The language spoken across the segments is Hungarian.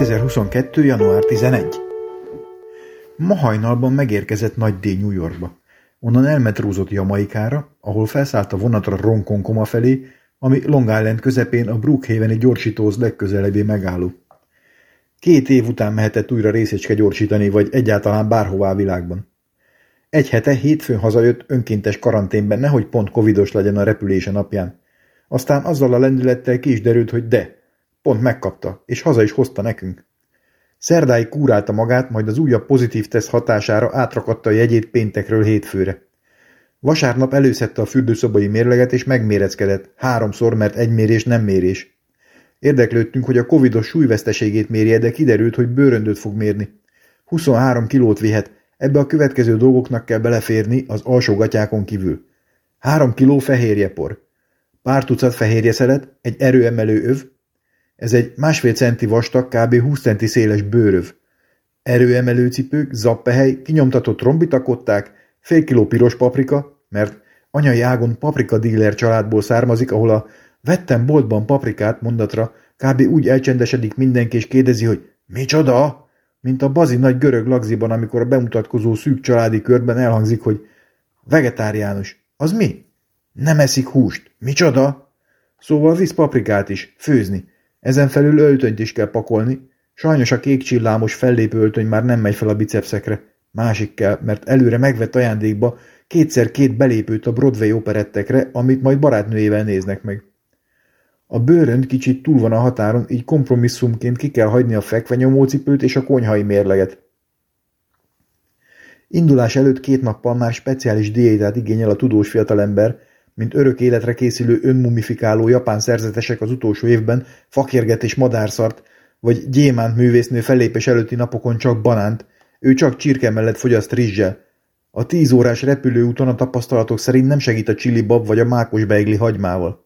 2022. január 11. Ma hajnalban megérkezett Nagy D. New Yorkba. Onnan elmetrózott Jamaikára, ahol felszállt a vonatra Ronkonkoma felé, ami Long Island közepén a Brookhaveni gyorsítóhoz legközelebbi megálló. Két év után mehetett újra részecske gyorsítani, vagy egyáltalán bárhová a világban. Egy hete hétfőn hazajött önkéntes karanténben, nehogy pont covidos legyen a repülése napján. Aztán azzal a lendülettel ki is derült, hogy de, Pont megkapta, és haza is hozta nekünk. Szerdáig kúrálta magát, majd az újabb pozitív teszt hatására átrakatta a jegyét péntekről hétfőre. Vasárnap előszette a fürdőszobai mérleget, és megméreckedett, háromszor, mert egy mérés nem mérés. Érdeklődtünk, hogy a covidos súlyveszteségét mérje, de kiderült, hogy bőröndöt fog mérni. 23 kilót vihet, ebbe a következő dolgoknak kell beleférni az alsó gatyákon kívül. Három kiló fehérjepor, pár tucat fehérjeszelet, egy erőemelő öv, ez egy másfél centi vastag, kb. 20 centi széles bőröv. Erőemelő cipők, zappehely, kinyomtatott trombitakották, fél kiló piros paprika, mert anyai ágon paprika díler családból származik, ahol a vettem boltban paprikát mondatra kb. úgy elcsendesedik mindenki, és kérdezi, hogy micsoda? Mint a bazi nagy görög lagziban, amikor a bemutatkozó szűk családi körben elhangzik, hogy vegetáriánus. Az mi? Nem eszik húst. Micsoda? Szóval visz paprikát is, főzni. Ezen felül öltönyt is kell pakolni. Sajnos a kék csillámos fellépő öltöny már nem megy fel a bicepszekre. Másik kell, mert előre megvett ajándékba kétszer két belépőt a Broadway operettekre, amit majd barátnőjével néznek meg. A bőrönd kicsit túl van a határon, így kompromisszumként ki kell hagyni a fekvenyomócipőt és a konyhai mérleget. Indulás előtt két nappal már speciális diétát igényel a tudós fiatalember, mint örök életre készülő önmumifikáló japán szerzetesek az utolsó évben fakérget és madárszart, vagy gyémánt művésznő fellépés előtti napokon csak banánt, ő csak csirke mellett fogyaszt rizssel. A tíz órás repülőúton a tapasztalatok szerint nem segít a csili bab vagy a mákos beigli hagymával.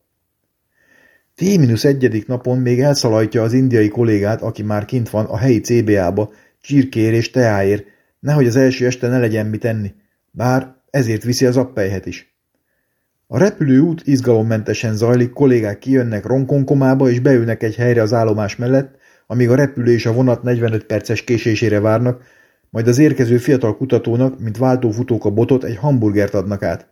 T-egyedik napon még elszalajtja az indiai kollégát, aki már kint van a helyi CBA-ba, csirkér és teáért, nehogy az első este ne legyen mit enni, bár ezért viszi az appelyhet is. A repülőút izgalommentesen zajlik, kollégák kijönnek ronkonkomába és beülnek egy helyre az állomás mellett, amíg a repülő és a vonat 45 perces késésére várnak, majd az érkező fiatal kutatónak, mint váltófutók a botot, egy hamburgert adnak át.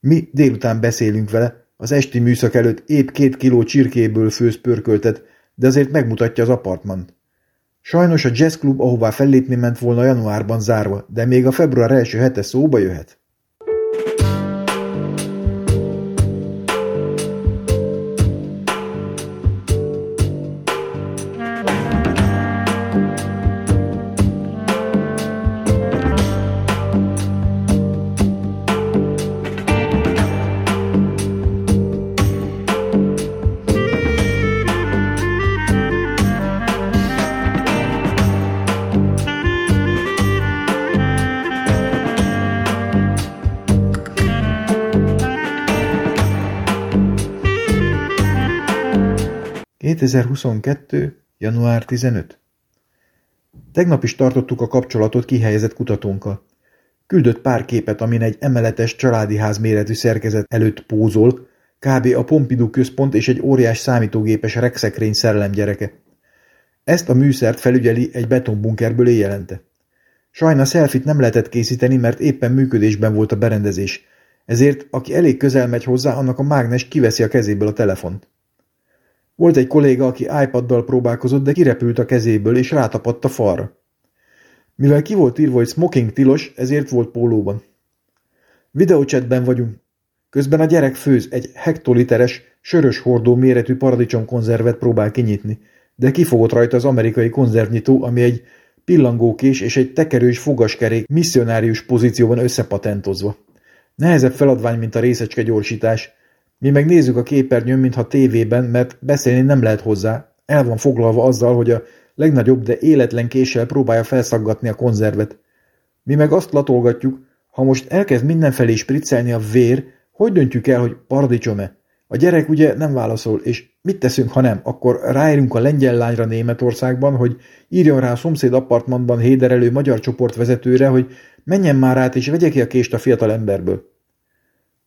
Mi délután beszélünk vele, az esti műszak előtt épp két kiló csirkéből főz pörköltet, de azért megmutatja az apartmant. Sajnos a jazzklub, ahová fellépni ment volna januárban zárva, de még a február első hete szóba jöhet. 2022. január 15. Tegnap is tartottuk a kapcsolatot kihelyezett kutatónkkal. Küldött pár képet, amin egy emeletes családi ház méretű szerkezet előtt pózol, kb. a Pompidou központ és egy óriás számítógépes rexekrény gyereke. Ezt a műszert felügyeli egy betonbunkerből éjjelente. Sajna szelfit nem lehetett készíteni, mert éppen működésben volt a berendezés, ezért aki elég közel megy hozzá, annak a mágnes kiveszi a kezéből a telefont. Volt egy kolléga, aki iPaddal próbálkozott, de kirepült a kezéből, és rátapadt a falra. Mivel ki volt írva, hogy smoking tilos, ezért volt pólóban. Videócsetben vagyunk. Közben a gyerek főz egy hektoliteres, sörös hordó méretű paradicsomkonzervet próbál kinyitni, de kifogott rajta az amerikai konzervnyitó, ami egy pillangókés és egy tekerős fogaskerék misszionárius pozícióban összepatentozva. Nehezebb feladvány, mint a részecske gyorsítás, mi meg nézzük a képernyőn, mintha tévében, mert beszélni nem lehet hozzá. El van foglalva azzal, hogy a legnagyobb, de életlen késsel próbálja felszaggatni a konzervet. Mi meg azt latolgatjuk, ha most elkezd mindenfelé spriccelni a vér, hogy döntjük el, hogy paradicsom-e? A gyerek ugye nem válaszol, és mit teszünk, ha nem? Akkor ráérünk a lengyel lányra Németországban, hogy írjon rá a szomszéd apartmanban héderelő magyar csoport vezetőre, hogy menjen már át és vegye ki a kést a fiatal emberből.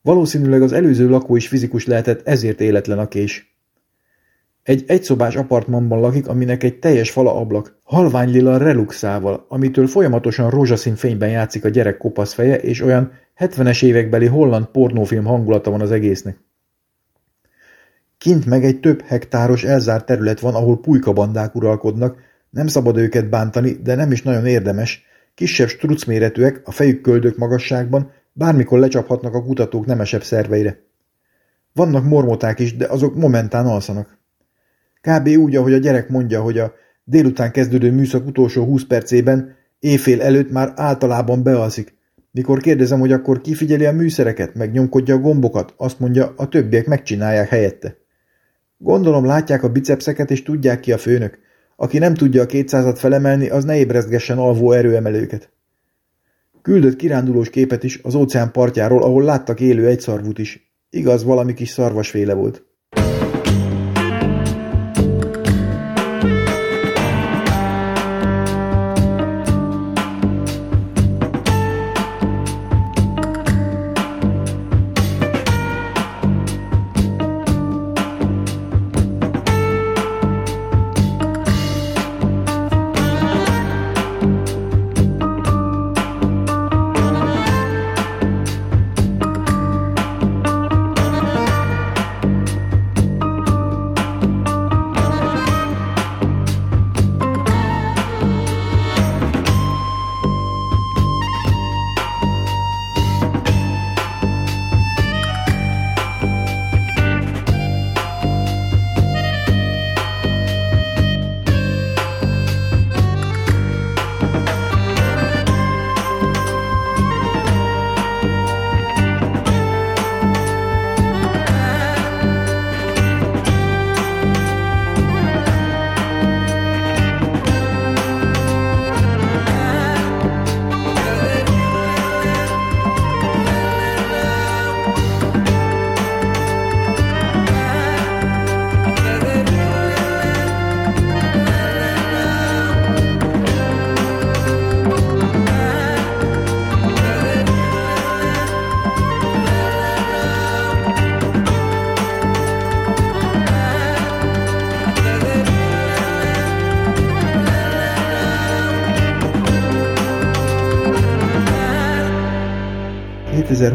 Valószínűleg az előző lakó is fizikus lehetett, ezért életlen a kés. Egy egyszobás apartmanban lakik, aminek egy teljes fala ablak, halvány lila reluxával, amitől folyamatosan rózsaszín fényben játszik a gyerek kopasz feje, és olyan 70-es évekbeli holland pornófilm hangulata van az egésznek. Kint meg egy több hektáros elzárt terület van, ahol pulykabandák uralkodnak, nem szabad őket bántani, de nem is nagyon érdemes, kisebb strucméretűek, a fejük köldök magasságban, bármikor lecsaphatnak a kutatók nemesebb szerveire. Vannak mormoták is, de azok momentán alszanak. Kb. úgy, ahogy a gyerek mondja, hogy a délután kezdődő műszak utolsó húsz percében éjfél előtt már általában bealszik. Mikor kérdezem, hogy akkor kifigyeli a műszereket, meg nyomkodja a gombokat, azt mondja, a többiek megcsinálják helyette. Gondolom látják a bicepszeket és tudják ki a főnök. Aki nem tudja a kétszázat felemelni, az ne ébrezgessen alvó erőemelőket. Küldött kirándulós képet is az óceán partjáról, ahol láttak élő egyszarvút is. Igaz, valami kis szarvasféle volt.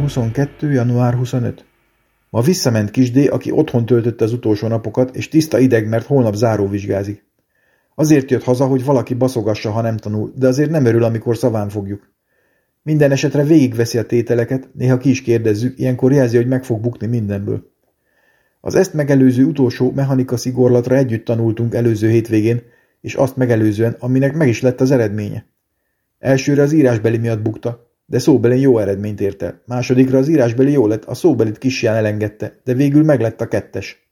2022. január 25. Ma visszament Kisdé, aki otthon töltötte az utolsó napokat, és tiszta ideg, mert holnap záróvizsgázik. Azért jött haza, hogy valaki baszogassa, ha nem tanul, de azért nem örül, amikor szaván fogjuk. Minden esetre végigveszi a tételeket, néha ki is kérdezzük, ilyenkor jelzi, hogy meg fog bukni mindenből. Az ezt megelőző utolsó mechanika szigorlatra együtt tanultunk előző hétvégén, és azt megelőzően, aminek meg is lett az eredménye. Elsőre az írásbeli miatt bukta, de szóbelin jó eredményt ért el. Másodikra az írásbeli jó lett, a szóbelit kisján elengedte, de végül meglett a kettes.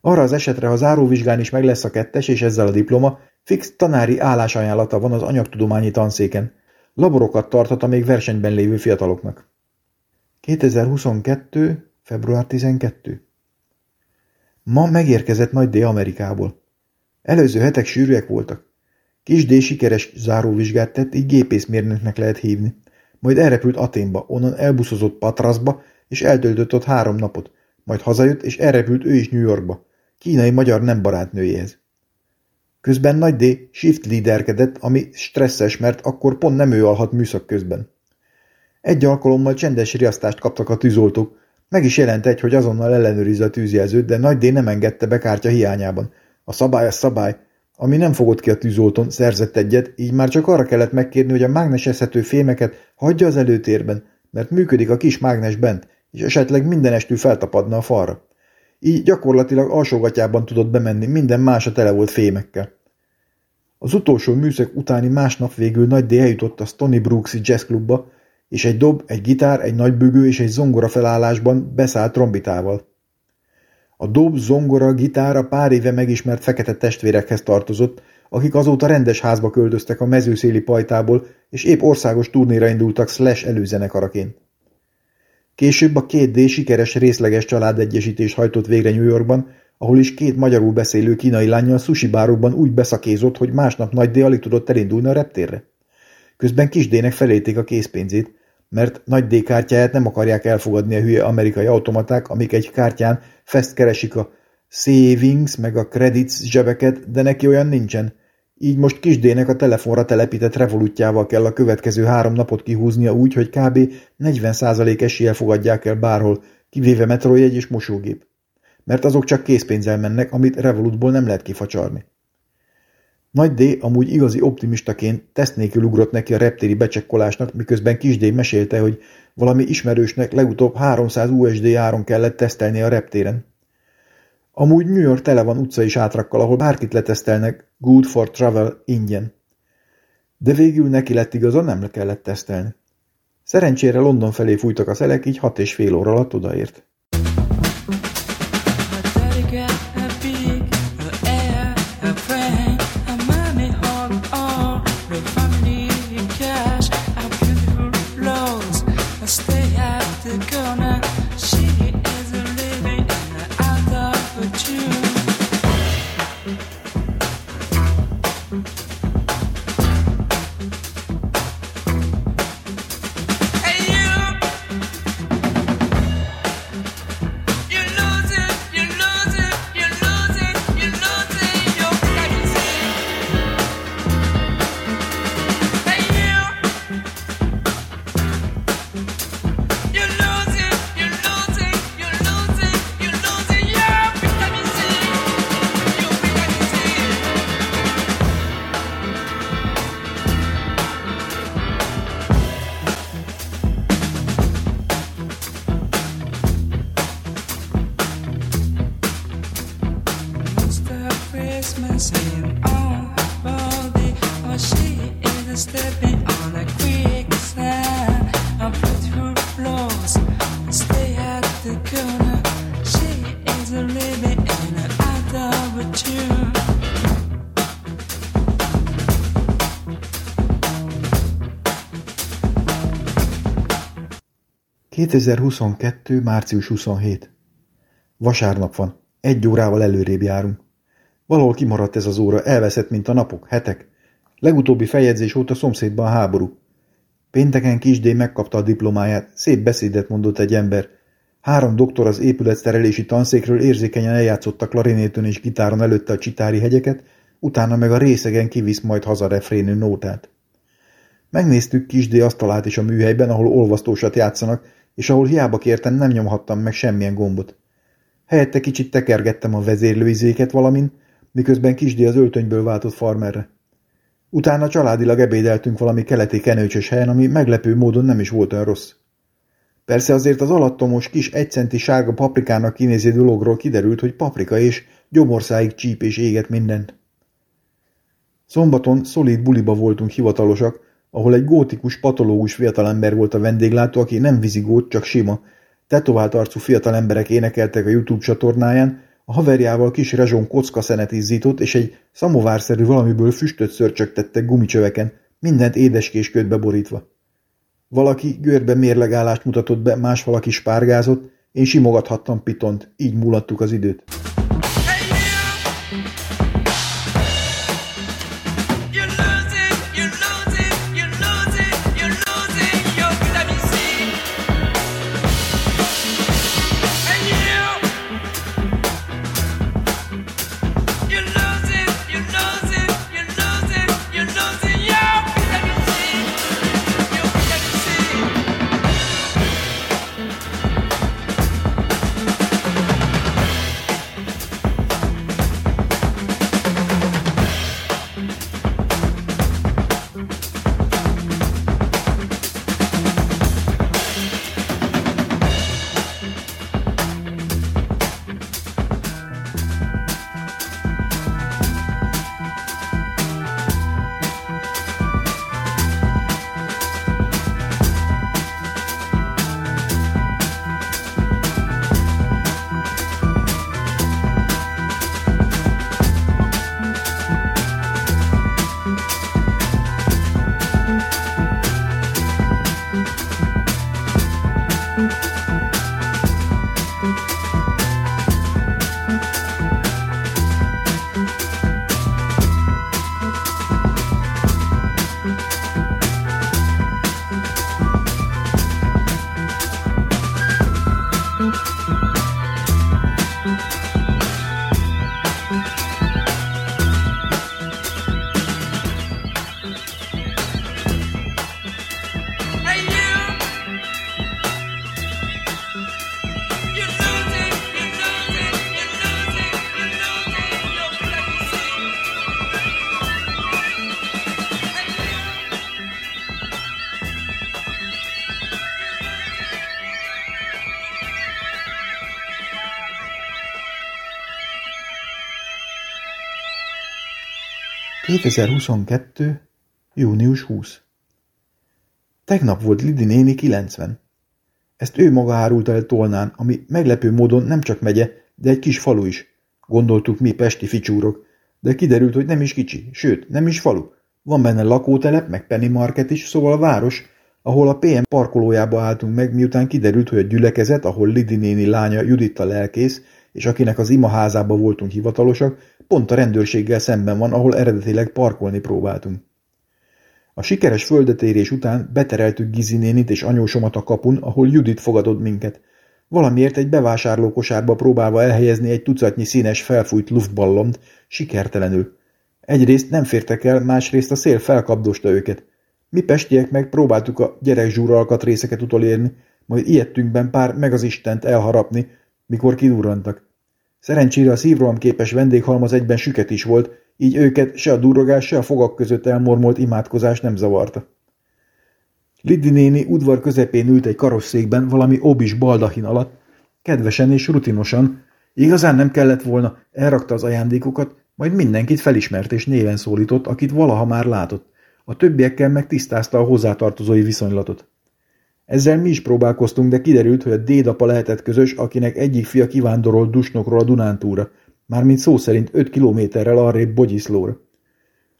Arra az esetre, ha záróvizsgán is meg lesz a kettes, és ezzel a diploma, fix tanári állásajánlata van az anyagtudományi tanszéken. Laborokat tarthat a még versenyben lévő fiataloknak. 2022. február 12. Ma megérkezett Nagy D Amerikából. Előző hetek sűrűek voltak. Kis D sikeres záróvizsgát tett, így gépészmérnöknek lehet hívni. Majd elrepült Aténba, onnan elbuszozott Patraszba, és eltöltött ott három napot. Majd hazajött, és elrepült ő is New Yorkba, kínai-magyar nem barátnőjéhez. Közben Nagy D. shift leaderkedett, ami stresszes, mert akkor pont nem ő alhat műszak közben. Egy alkalommal csendes riasztást kaptak a tűzoltók, meg is jelent egy, hogy azonnal ellenőrizze a tűzjelzőt, de Nagy D. nem engedte be kártya hiányában. A szabály a szabály, ami nem fogott ki a tűzoltón, szerzett egyet, így már csak arra kellett megkérni, hogy a mágnesezhető fémeket hagyja az előtérben, mert működik a kis mágnes bent, és esetleg minden estül feltapadna a falra. Így gyakorlatilag alsógatjában tudott bemenni, minden mása tele volt fémekkel. Az utolsó műszak utáni másnap végül Nagy D eljutott a Stony Brooks-i jazzklubba, és egy dob, egy gitár, egy nagybügő és egy zongora felállásban beszállt trombitával. A dob, zongora, gitára pár éve megismert fekete testvérekhez tartozott, akik azóta rendes házba költöztek a mezőszéli pajtából, és épp országos turnéra indultak Slash előzenekaraként. Később a két D sikeres részleges családegyesítést hajtott végre New Yorkban, ahol is két magyarul beszélő kínai lányjal sushi bárokban úgy beszakézott, hogy másnap Nagy D alig tudott elindulni a reptérre. Közben Kis D-nek felélték a készpénzét, mert nagy D kártyáját nem akarják elfogadni a hülye amerikai automaták, amik egy kártyán fest keresik a savings meg a credits zsebeket, de neki olyan nincsen. Így most kisdének a telefonra telepített revolutjával kell a következő három napot kihúznia úgy, hogy kb. 40% eséllyel fogadják el bárhol, kivéve metrojegy és mosógép. Mert azok csak készpénzzel mennek, amit Revolutból nem lehet kifacsarni. Nagy D amúgy igazi optimistaként teszt nélkül ugrott neki a reptéri becsekkolásnak, miközben Kis D mesélte, hogy valami ismerősnek legutóbb 300 USD áron kellett tesztelni a reptéren. Amúgy New York tele van utcai sátrakkal, ahol bárkit letesztelnek, good for travel ingyen. De végül neki lett igazán nem kellett tesztelni. Szerencsére London felé fújtak a szelek, így hat és fél óra alatt odaért. ...2022. március 27. Vasárnap van. Egy órával előrébb járunk. Valahol kimaradt ez az óra, elveszett, mint a napok, hetek. Legutóbbi feljegyzés óta szomszédban a háború. Pénteken Kisdé megkapta a diplomáját, szép beszédet mondott egy ember. Három doktor az épületszerelési tanszékről érzékenyen eljátszott klarinétön és gitáron előtte a csitári hegyeket, utána meg a részegen kivisz majd haza refrénő nótát. Megnéztük Kisdé asztalát is a műhelyben, ahol olvasztósat játszanak, és ahol hiába kértem, nem nyomhattam meg semmilyen gombot. Helyette kicsit tekergettem a vezérlőizéket valamin, miközben Kisdi az öltönyből váltott farmerre. Utána családilag ebédeltünk valami keleti kenőcsös helyen, ami meglepő módon nem is volt olyan rossz. Persze azért az alattomos kis egycenti sárga paprikának kinéző dologról kiderült, hogy paprika és gyomorszáig csíp és éget mindent. Szombaton szolid buliba voltunk hivatalosak, ahol egy gótikus patológus fiatalember volt a vendéglátó, aki nem vizigót, csak sima, tetovált arcú fiatal emberek énekeltek a YouTube csatornáján, a haverjával kis rezsón kocka szenet izzított, és egy szamovárszerű valamiből füstöt szörcsögtettek gumicsöveken, mindent édeskés ködbe borítva. Valaki görbe mérlegállást mutatott be, más valaki spárgázott, én simogathattam pitont, így múlattuk az időt. 2022. június 20. Tegnap volt Lidi néni 90. Ezt ő maga árulta el Tolnán, ami meglepő módon nem csak megye, de egy kis falu is. Gondoltuk mi pesti ficsúrok, de kiderült, hogy nem is kicsi, sőt, nem is falu. Van benne lakótelep, meg penny market is, szóval a város, ahol a PM parkolójába álltunk meg, miután kiderült, hogy a gyülekezet, ahol Lidi néni lánya Juditta lelkész, és akinek az imaházába voltunk hivatalosak, pont a rendőrséggel szemben van, ahol eredetileg parkolni próbáltunk. A sikeres földetérés után betereltük Gizi nénit és anyósomat a kapun, ahol Judit fogadott minket. Valamiért egy bevásárlókosárba próbálva elhelyezni egy tucatnyi színes felfújt luftballont, sikertelenül. Egyrészt nem fértek el, másrészt a szél felkapdosta őket. Mi pestiek meg próbáltuk a gyerekzsúra alkatrészeket utolérni, majd ilyettünkben pár meg az Istent elharapni, mikor kidurrantak. Szerencsére a szívroham képes vendéghalmaz egyben süket is volt, így őket se a durrogás, se a fogak között elmormolt imádkozás nem zavarta. Liddi néni udvar közepén ült egy karosszékben valami obis baldahin alatt, kedvesen és rutinosan, igazán nem kellett volna, elrakta az ajándékokat, majd mindenkit felismert és néven szólított, akit valaha már látott. A többiekkel meg tisztázta a hozzátartozói viszonylatot. Ezzel mi is próbálkoztunk, de kiderült, hogy a dédapa lehetett közös, akinek egyik fia kivándorolt Dusnokról a Dunántúra, mármint szó szerint öt kilométerrel arrébb Bogyiszlóra.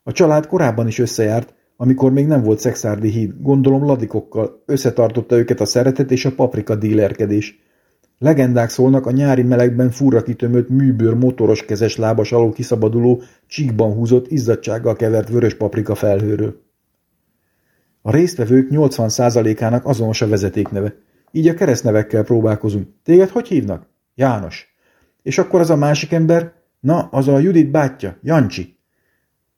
A család korábban is összejárt, amikor még nem volt szexárdi híd, gondolom ladikokkal, összetartotta őket a szeretet és a paprika dílerkedés. Legendák szólnak a nyári melegben furra kitömött műbőr motoros kezes lábas alól kiszabaduló, csíkban húzott, izzadsággal kevert vörös paprika felhőről. A résztvevők 80%-ának azonos a vezetékneve. Így a keresztnevekkel próbálkozunk. Téged hogy hívnak? János. És akkor az a másik ember? Na, az a Judit bátyja, Jancsi.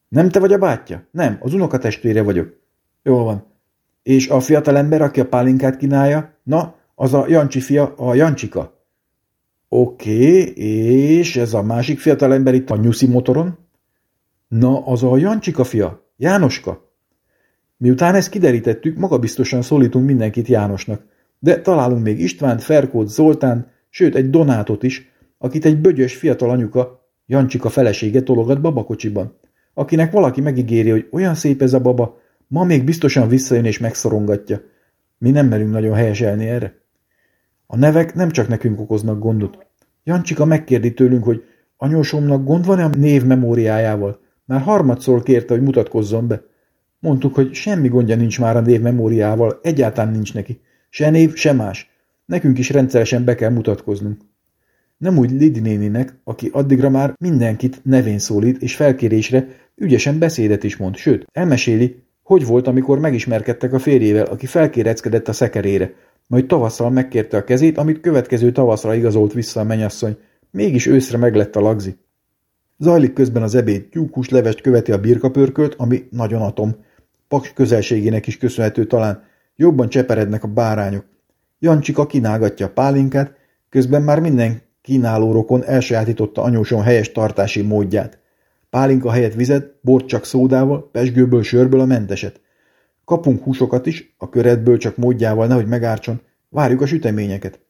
Nem te vagy a bátyja? Nem, az unokatestvére vagyok. Jól van. És a fiatal ember, aki a pálinkát kínálja? Na, az a Jancsi fia, a Jancsika. Oké, és ez a másik fiatal ember itt a nyuszi motoron? Na, az a Jancsika fia, Jánoska. Miután ezt kiderítettük, magabiztosan szólítunk mindenkit Jánosnak, de találunk még Istvánt, Ferkót, Zoltán, sőt egy Donátot is, akit egy bögyös fiatal anyuka, Jancsika felesége tologat babakocsiban, akinek valaki megígéri, hogy olyan szép ez a baba, ma még biztosan visszajön és megszorongatja. Mi nem merünk nagyon helyeselni erre. A nevek nem csak nekünk okoznak gondot. Jancsika megkérdi tőlünk, hogy anyósomnak gond van-e a név memóriájával? Már harmadszor kérte, hogy mutatkozzon be. Mondtuk, hogy semmi gondja nincs már a név memóriával, egyáltalán nincs neki. Se név, se más. Nekünk is rendszeresen be kell mutatkoznunk. Nem úgy Lidi néninek, aki addigra már mindenkit nevén szólít, és felkérésre ügyesen beszédet is mond, sőt, elmeséli, hogy volt, amikor megismerkedtek a férjével, aki felkéreckedett a szekerére, majd tavasszal megkérte a kezét, amit következő tavaszra igazolt vissza a menyasszony, mégis őszre meglett a lagzi. Zajlik közben az ebéd, tyúkus levest követi a birkapörkölt, ami nagyon atom, Paks közelségének is köszönhető talán, jobban cseperednek a bárányok. Jancsika kínálgatja a pálinkát, közben már minden kínáló rokon elsajátította anyóson helyes tartási módját. Pálinka helyett vizet, bort csak szódával, pesgőből, sörből a menteset. Kapunk húsokat is, a köretből csak módjával, nehogy megártson, várjuk a süteményeket.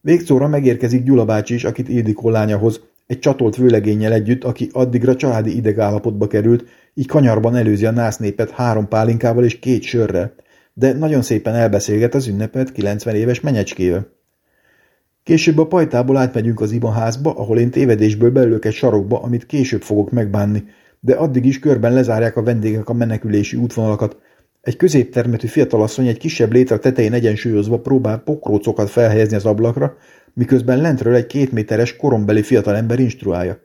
Végszóra megérkezik Gyula bácsi is, akit Ildikó lányahoz, egy csatolt vőlegénnyel együtt, aki addigra családi idegállapotba került, így kanyarban előzi a násznépet három pálinkával és két sörrel, de nagyon szépen elbeszélget az ünnepet 90 éves menyecskével. Később a pajtából átmegyünk az ibaházba, ahol én tévedésből belülök egy sarokba, amit később fogok megbánni, de addig is körben lezárják a vendégek a menekülési útvonalakat. Egy középtermetű fiatalasszony egy kisebb létre tetején egyensúlyozva próbál pokrócokat felhelyezni az ablakra, miközben lentről egy kétméteres korombeli fiatalember instruálja.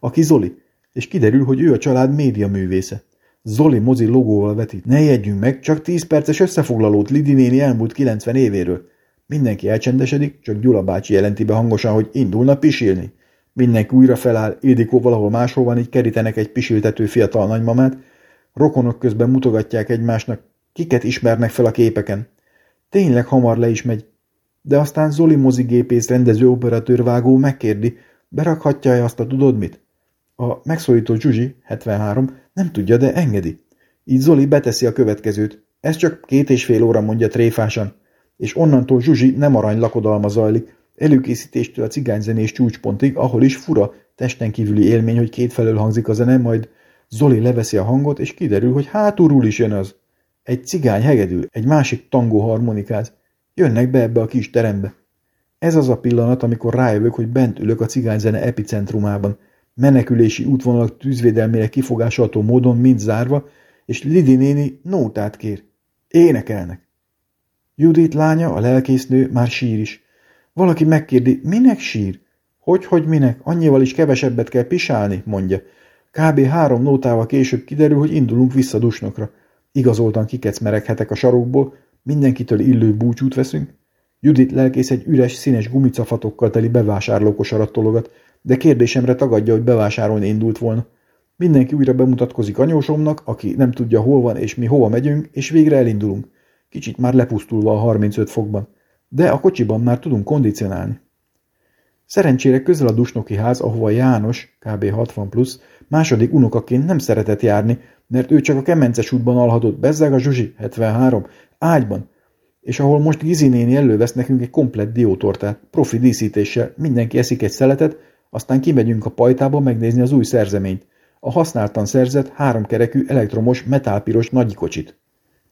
Aki Zoli, és kiderül, hogy ő a család média művésze. Zoli mozi logóval vetít. Ne jegyünk meg, csak tíz perces összefoglalót Lidi néni elmúlt 90 évéről. Mindenki elcsendesedik, csak Gyula bácsi jelenti be hangosan, hogy indulna pisilni. Mindenki újra feláll, Ildikó valahol máshol van, így kerítenek egy pisiltető fiatal nagymamát, rokonok közben mutogatják egymásnak, kiket ismernek fel a képeken. Tényleg hamar le is megy, de aztán Zoli mozigépész rendező operatőr vágó megkérdi, berakhatja-e azt a tudod mit? A megszólító Zsuzsi, 73, nem tudja, de engedi. Így Zoli beteszi a következőt. Ez csak két és fél óra mondja tréfásan. És onnantól Zsuzsi nem arany lakodalma zajlik, előkészítéstől a cigányzenés csúcspontig, ahol is fura, testen kívüli élmény, hogy kétfelől hangzik a zene, majd Zoli leveszi a hangot, és kiderül, hogy hátulról is jön az. Egy cigány hegedül, egy másik tangó harmonikáz. Jönnek be ebbe a kis terembe. Ez az a pillanat, amikor rájövök, hogy bent ülök a cigányzene epicentrumában, menekülési útvonalak tűzvédelmére kifogásolható módon mind zárva, és Lidi néni nótát kér. Énekelnek. Judit lánya, a lelkésznő már sír is. Valaki megkérdi, minek sír? Hogy, hogy minek? Annyival is kevesebbet kell pisálni, mondja. Kb. három nótával később kiderül, hogy indulunk vissza dusnokra. Igazoltan kikecmereghetek a sarokból, mindenkitől illő búcsút veszünk. Judit lelkész egy üres, színes gumicafatokkal teli bevásárlókosarat tologat, de kérdésemre tagadja, hogy bevásárolni indult volna. Mindenki újra bemutatkozik anyósomnak, aki nem tudja, hol van és mi hova megyünk, és végre elindulunk. Kicsit már lepusztulva a 35 fokban. De a kocsiban már tudunk kondicionálni. Szerencsére közel a dusnoki ház, ahova János, kb. 60 plusz, második unokaként nem szeretett járni, mert ő csak a kemences útban alhatott, bezzeg a Zsuzsi, 73, ágyban, és ahol most Gizi néni elővesz nekünk egy komplett diótortát, profi díszítéssel, mindenki eszik egy szeletet, aztán kimegyünk a pajtába megnézni az új szerzeményt, a használtan szerzett háromkerekű elektromos metálpiros nagyikocsit.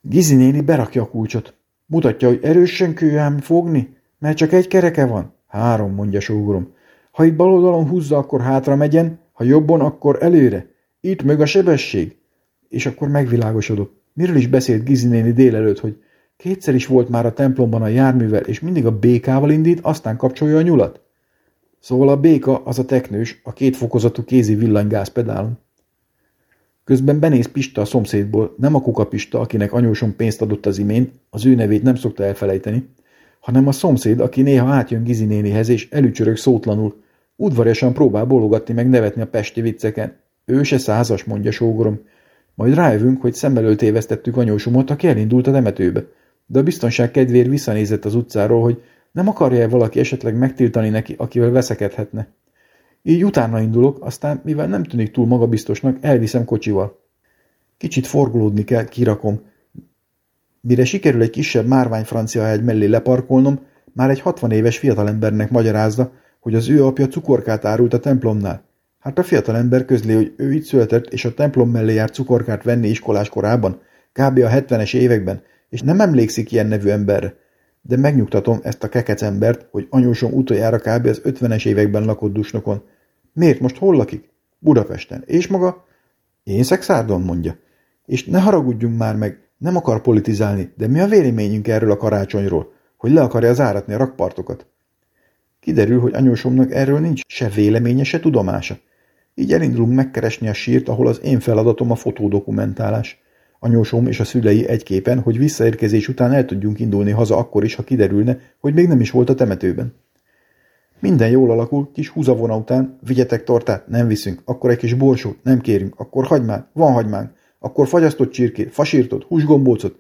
Gizi néni berakja a kulcsot. Mutatja, hogy erősen kőám fogni, mert csak egy kereke van. Három, mondja sógorom. Ha itt bal oldalon húzza, akkor hátra megyen, ha jobbon, akkor előre. Itt mög a sebesség. És akkor megvilágosodott. Miről is beszélt Gizi néni délelőtt, hogy kétszer is volt már a templomban a járművel, és mindig a békával indít, aztán kapcsolja a nyulat. Szóval a béka az a teknős, a kétfokozatú kézi villanygázpedálon. Közben benéz Pista a szomszédból, nem a kuka Pista, akinek anyósom pénzt adott az imént, az ő nevét nem szokta elfelejteni, hanem a szomszéd, aki néha átjön Gizi nénihez és elücsörög szótlanul. Udvariasan próbál bologatni meg nevetni a pesti vicceken. Ő se százas, mondja sógorom. Majd rájövünk, hogy szem előtt tévesztettük anyósomot, aki elindult a temetőbe. De a biztonság kedvéért visszanézett az utcáról, hogy nem akarja-e valaki esetleg megtiltani neki, akivel veszekedhetne. Így utána indulok, aztán, mivel nem tűnik túl magabiztosnak, elviszem kocsival. Kicsit forgolódni kell, kirakom. Mire sikerül egy kisebb márvány francia egy mellé leparkolnom, már egy 60 éves fiatalembernek magyarázza, hogy az ő apja cukorkát árult a templomnál. Hát a fiatalember közli, hogy ő itt született, és a templom mellé járt cukorkát venni iskolás korában, kb. a 70-es években, és nem emlékszik ilyen nevű emberre. De megnyugtatom ezt a kekec embert, hogy anyósom utoljára kb. az 50-es években lakott dusnokon. Miért most hol lakik? Budapesten. És maga? Én szexárdon, mondja. És ne haragudjunk már meg, nem akar politizálni, de mi a véleményünk erről a karácsonyról? Hogy le akarja záratni a rakpartokat? Kiderül, hogy anyósomnak erről nincs se véleménye, se tudomása. Így elindulunk megkeresni a sírt, ahol az én feladatom a fotódokumentálás. Anyósom és a szülei egy képen, hogy visszaérkezés után el tudjunk indulni haza akkor is, ha kiderülne, hogy még nem is volt a temetőben. Minden jól alakul, kis húzavona után, vigyetek tortát, nem viszünk, akkor egy kis borsót, nem kérünk, akkor hagymát, van hagymánk, akkor fagyasztott csirkét, fasírtot, húsgombócot.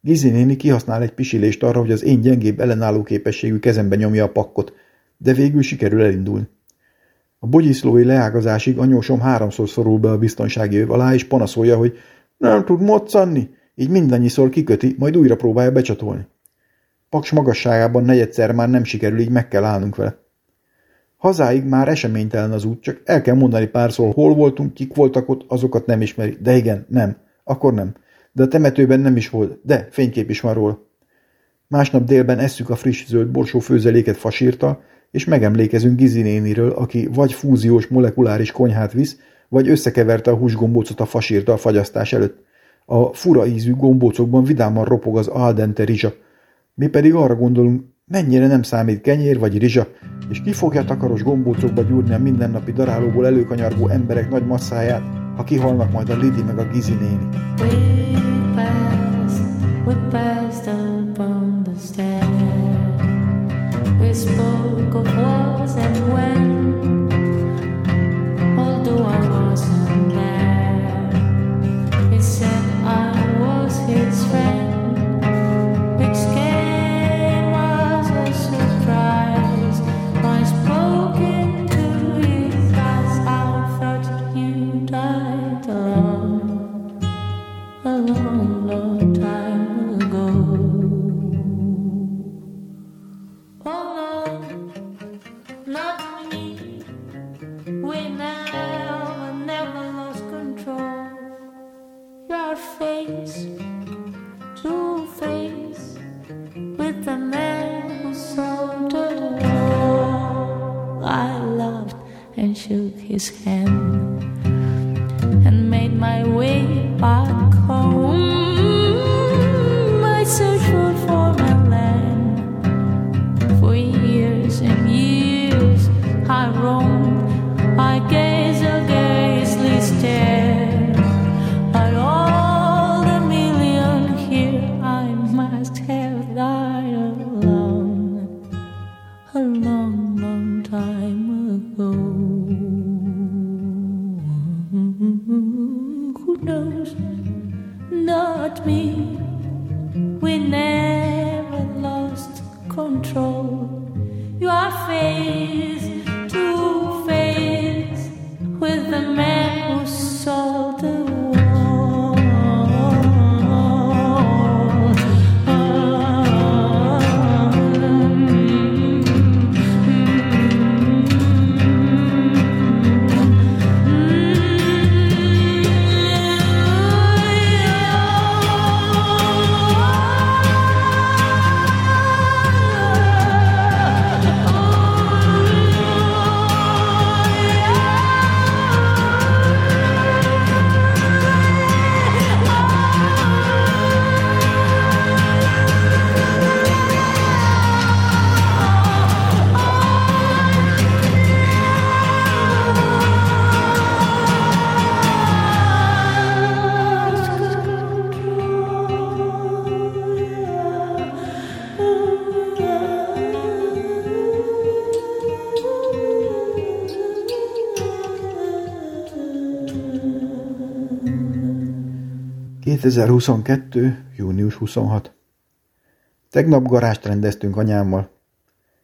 Gizi néni kihasznál egy pisilést arra, hogy az én gyengébb ellenálló képességű kezembe nyomja a pakkot, de végül sikerül elindulni. A bogyiszlói leágazásig anyósom háromszor szorul be a biztonsági öv alá, és panaszolja, hogy nem tud moccanni, így mindannyiszor kiköti, majd újra próbálja becsatolni. Paks magasságában negyedszer már nem sikerül, így meg kell állnunk vele. Hazáig már eseménytelen az út, csak el kell mondani párszor, hol voltunk, kik voltak ott, azokat nem ismeri. De igen, nem. Akkor nem. De a temetőben nem is volt, de fénykép is van róla. Másnap délben esszük a friss zöld borsó főzeléket fasírta, és megemlékezünk Gizi néniről, aki vagy fúziós molekuláris konyhát visz, vagy összekeverte a húsgombócot a fasírta a fagyasztás előtt. A fura ízű gombócokban vidáman ropog az aldente rizsa. Mi pedig arra gondolunk, mennyire nem számít kenyér vagy rizsa, és ki fogja takaros gombócokba gyúrni a mindennapi darálóból előkanyargó emberek nagy masszáját, ha kihalnak majd a Lidi meg a Gizi néni. We passed, we passed ...2022. június 26. Tegnap garást rendeztünk anyámmal.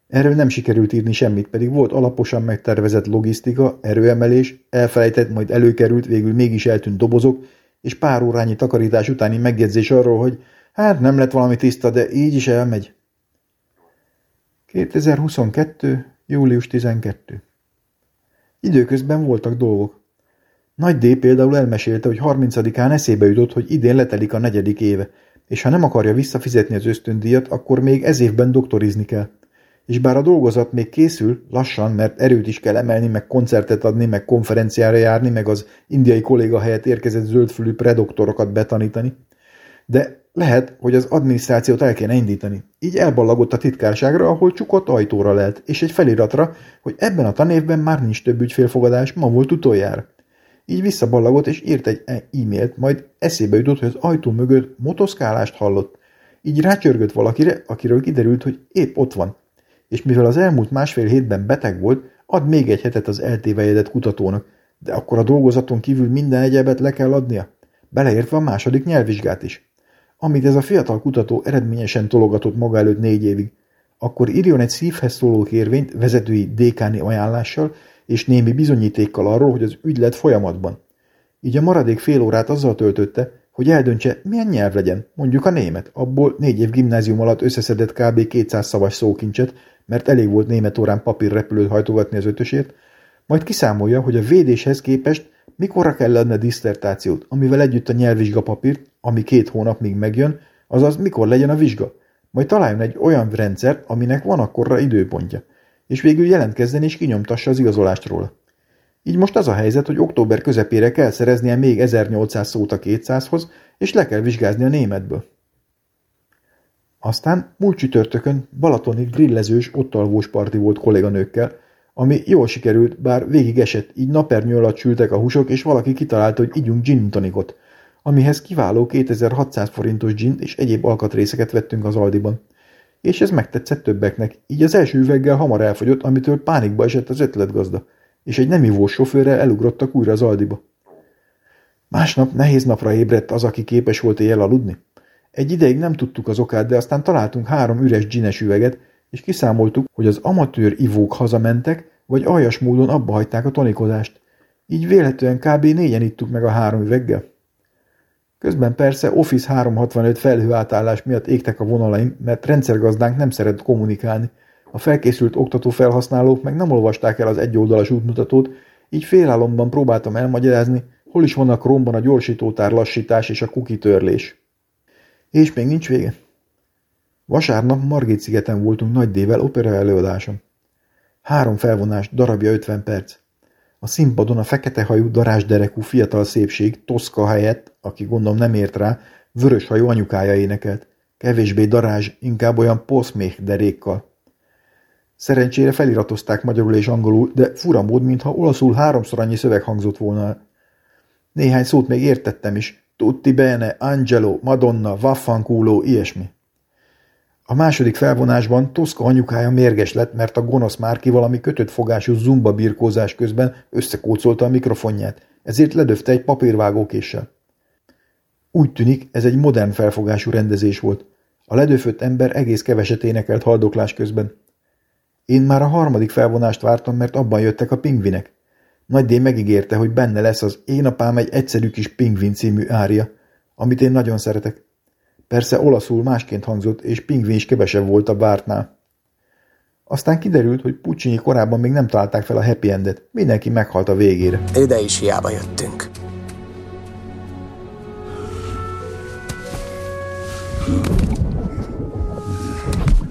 Erről nem sikerült írni semmit, pedig volt alaposan megtervezett logisztika, erőemelés, elfelejtett, majd előkerült, végül mégis eltűnt dobozok, és pár órányi takarítás utáni megjegyzés arról, hogy hát nem lett valami tiszta, de így is elmegy. 2022. július 12. Időközben voltak dolgok. Nagy D például elmesélte, hogy 30-án eszébe jutott, hogy idén letelik a negyedik éve, és ha nem akarja visszafizetni az ösztöndíjat, akkor még ez évben doktorizni kell. És bár a dolgozat még készül, lassan, mert erőt is kell emelni, meg koncertet adni, meg konferenciára járni, meg az indiai kolléga helyett érkezett zöldfülű predoktorokat betanítani, de lehet, hogy az adminisztrációt el kéne indítani. Így elballagott a titkárságra, ahol csukott ajtóra lelt, és egy feliratra, hogy ebben a tanévben már nincs több ügyfélfogadás, ma volt utoljára. Így visszaballagott és írt egy e-mailt, majd eszébe jutott, hogy az ajtó mögött motoszkálást hallott. Így rácsörgött valakire, akiről kiderült, hogy épp ott van. És mivel az elmúlt másfél hétben beteg volt, ad még egy hetet az eltévejedett kutatónak, de akkor a dolgozaton kívül minden egyebet le kell adnia, beleértve a második nyelvvizsgát is. Amit ez a fiatal kutató eredményesen tologatott maga előtt négy évig, akkor írjon egy szívhez szóló kérvényt vezetői dékáni ajánlással, és némi bizonyítékkal arról, hogy az ügylet folyamatban. Így a maradék fél órát azzal töltötte, hogy eldöntse, milyen nyelv legyen, mondjuk a német, abból négy év gimnázium alatt összeszedett kb. 200 szavas szókincset, mert elég volt német órán papírrepülőt hajtogatni az ötösért, majd kiszámolja, hogy a védéshez képest mikorra kell adni a diszertációt, amivel együtt a nyelvvizsga papírt, ami két hónap még megjön, azaz mikor legyen a vizsga. Majd találjon egy olyan rendszert, aminek van akkorra időpontja és végül jelentkezzen és kinyomtassa az igazolást róla. Így most az a helyzet, hogy október közepére kell szereznie még 1800 szót a 200-hoz, és le kell vizsgázni a németből. Aztán múlt csütörtökön balatonig grillezős, ott alvós parti volt kolléganőkkel, ami jól sikerült, bár végig esett, így napernyő alatt sültek a húsok, és valaki kitalálta, hogy ígyunk gin tonikot, amihez kiváló 2600 forintos gin és egyéb alkatrészeket vettünk az Aldiban és ez megtetszett többeknek, így az első üveggel hamar elfogyott, amitől pánikba esett az ötletgazda, és egy nem ivós sofőrrel elugrottak újra az aldiba. Másnap nehéz napra ébredt az, aki képes volt éjjel aludni. Egy ideig nem tudtuk az okát, de aztán találtunk három üres dzsines üveget, és kiszámoltuk, hogy az amatőr ivók hazamentek, vagy aljas módon abba hagyták a tonikozást. Így véletlenül kb. négyen ittuk meg a három üveggel. Közben persze Office 365 felhőátállás miatt égtek a vonalaim, mert rendszergazdánk nem szeret kommunikálni. A felkészült oktató felhasználók meg nem olvasták el az egyoldalas útmutatót, így félálomban próbáltam elmagyarázni, hol is van a Chrome-ban a gyorsítótár lassítás és a cookie törlés. És még nincs vége. Vasárnap Margit szigeten voltunk Nagy D-vel opera előadáson. Három felvonás, darabja 50 perc. A színpadon a fekete hajú, darásderekú fiatal szépség Toszka helyett, aki gondolom nem ért rá, vörös hajú anyukája énekelt. Kevésbé darázs, inkább olyan poszméh derékkal. Szerencsére feliratozták magyarul és angolul, de fura mód, mintha olaszul háromszor annyi szöveg hangzott volna. Néhány szót még értettem is. Tutti bene, Angelo, Madonna, Vaffanculo, ilyesmi. A második felvonásban Toszka anyukája mérges lett, mert a gonosz Márki valami kötött fogású zumba birkózás közben összekócolta a mikrofonját, ezért ledöfte egy papírvágókéssel. Úgy tűnik, ez egy modern felfogású rendezés volt. A ledöfött ember egész keveset énekelt haldoklás közben. Én már a harmadik felvonást vártam, mert abban jöttek a pingvinek. Nagy D megígérte, hogy benne lesz az Én apám egy egyszerű kis pingvin című ária, amit én nagyon szeretek. Persze olaszul másként hangzott, és pingvin is kevesebb volt a vártnál. Aztán kiderült, hogy Puccini korábban még nem találták fel a happy endet. Mindenki meghalt a végére. Ide is hiába jöttünk.